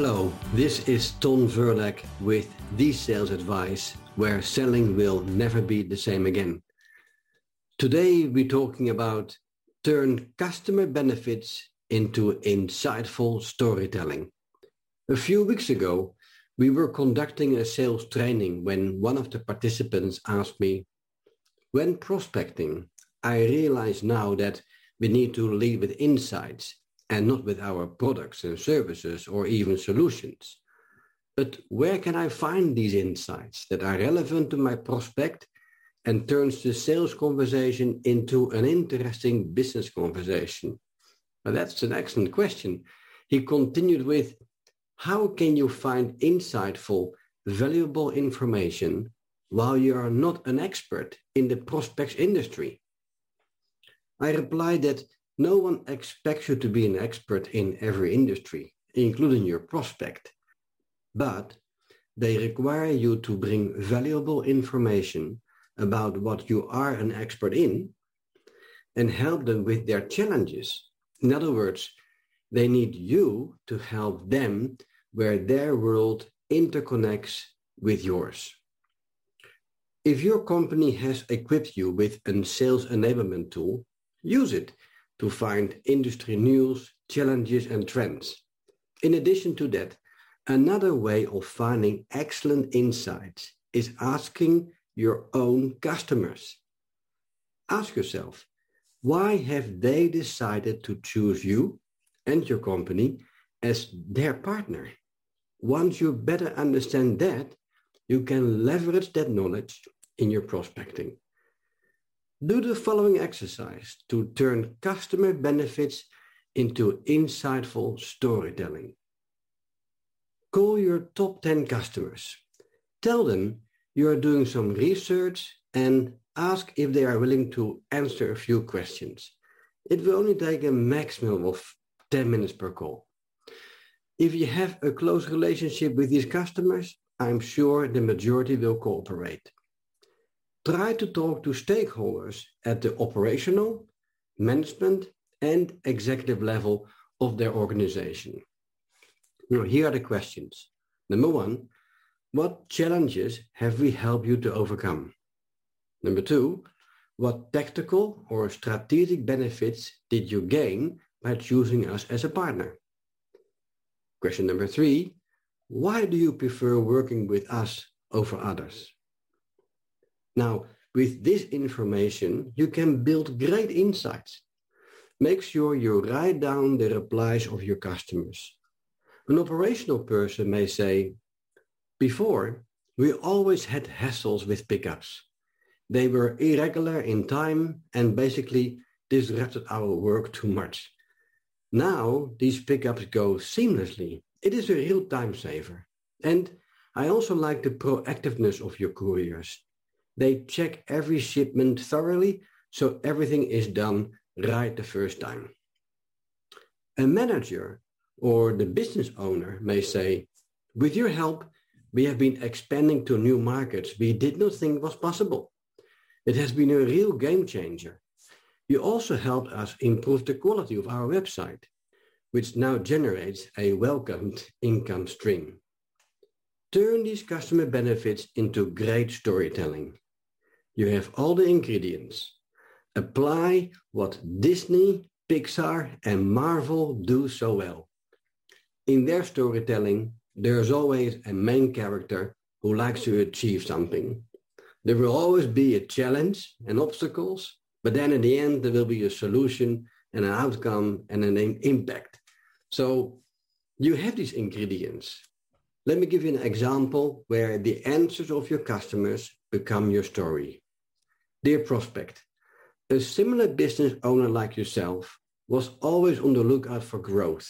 Hello, this is Ton Verlek with The Sales Advice, where selling will never be the same again. Today we're talking about turn customer benefits into insightful storytelling. A few weeks ago, we were conducting a sales training when one of the participants asked me, when prospecting, I realize now that we need to lead with insights and not with our products and services or even solutions. But where can I find these insights that are relevant to my prospect and turns the sales conversation into an interesting business conversation? Well, that's an excellent question. He continued with, how can you find insightful, valuable information while you are not an expert in the prospects industry? I replied that no one expects you to be an expert in every industry, including your prospect, but they require you to bring valuable information about what you are an expert in and help them with their challenges. In other words, they need you to help them where their world interconnects with yours. If your company has equipped you with a sales enablement tool, use it to find industry news, challenges, and trends. In addition to that, another way of finding excellent insights is asking your own customers. Ask yourself, why have they decided to choose you and your company as their partner? Once you better understand that, you can leverage that knowledge in your prospecting. Do the following exercise to turn customer benefits into insightful storytelling. Call your top 10 customers. Tell them you are doing some research and ask if they are willing to answer a few questions. It will only take a maximum of 10 minutes per call. If you have a close relationship with these customers, I'm sure the majority will cooperate try to talk to stakeholders at the operational, management, and executive level of their organization. Now, here are the questions. Number one, what challenges have we helped you to overcome? Number two, what tactical or strategic benefits did you gain by choosing us as a partner? Question number three, why do you prefer working with us over others? Now, with this information, you can build great insights. Make sure you write down the replies of your customers. An operational person may say, before, we always had hassles with pickups. They were irregular in time and basically disrupted our work too much. Now, these pickups go seamlessly. It is a real time saver. And I also like the proactiveness of your couriers. They check every shipment thoroughly so everything is done right the first time. A manager or the business owner may say, with your help, we have been expanding to new markets we did not think was possible. It has been a real game changer. You also helped us improve the quality of our website, which now generates a welcomed income stream. Turn these customer benefits into great storytelling. You have all the ingredients. Apply what Disney, Pixar, and Marvel do so well. In their storytelling, there's always a main character who likes to achieve something. There will always be a challenge and obstacles, but then in the end, there will be a solution and an outcome and an impact. So you have these ingredients. Let me give you an example where the answers of your customers become your story. Dear prospect, a similar business owner like yourself was always on the lookout for growth,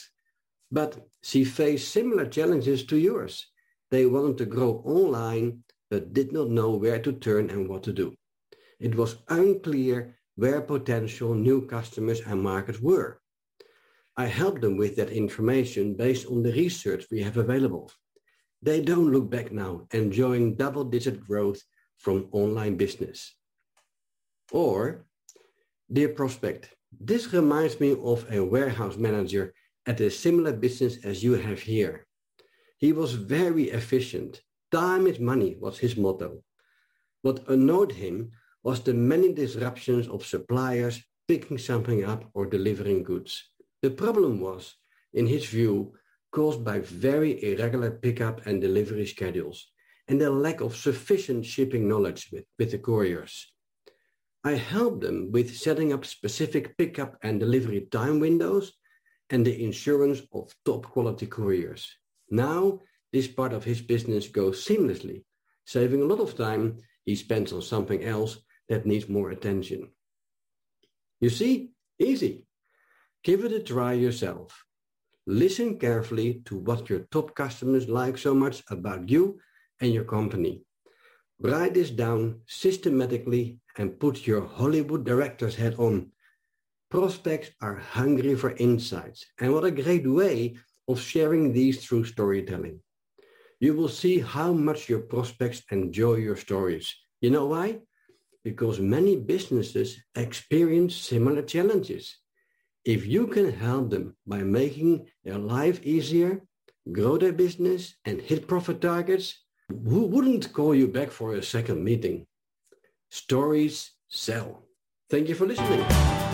but she faced similar challenges to yours. They wanted to grow online, but did not know where to turn and what to do. It was unclear where potential new customers and markets were. I helped them with that information based on the research we have available. They don't look back now, enjoying double-digit growth from online business. Or, dear prospect, this reminds me of a warehouse manager at a similar business as you have here. He was very efficient. Time is money was his motto. What annoyed him was the many disruptions of suppliers picking something up or delivering goods. The problem was, in his view, caused by very irregular pickup and delivery schedules and the lack of sufficient shipping knowledge with, with the couriers. I help them with setting up specific pickup and delivery time windows and the insurance of top quality couriers. Now, this part of his business goes seamlessly, saving a lot of time he spends on something else that needs more attention. You see, easy. Give it a try yourself. Listen carefully to what your top customers like so much about you and your company. Write this down systematically and put your Hollywood director's hat on. Prospects are hungry for insights, and what a great way of sharing these through storytelling. You will see how much your prospects enjoy your stories. You know why? Because many businesses experience similar challenges. If you can help them by making their life easier, grow their business, and hit profit targets, who wouldn't call you back for a second meeting? Stories sell. Thank you for listening.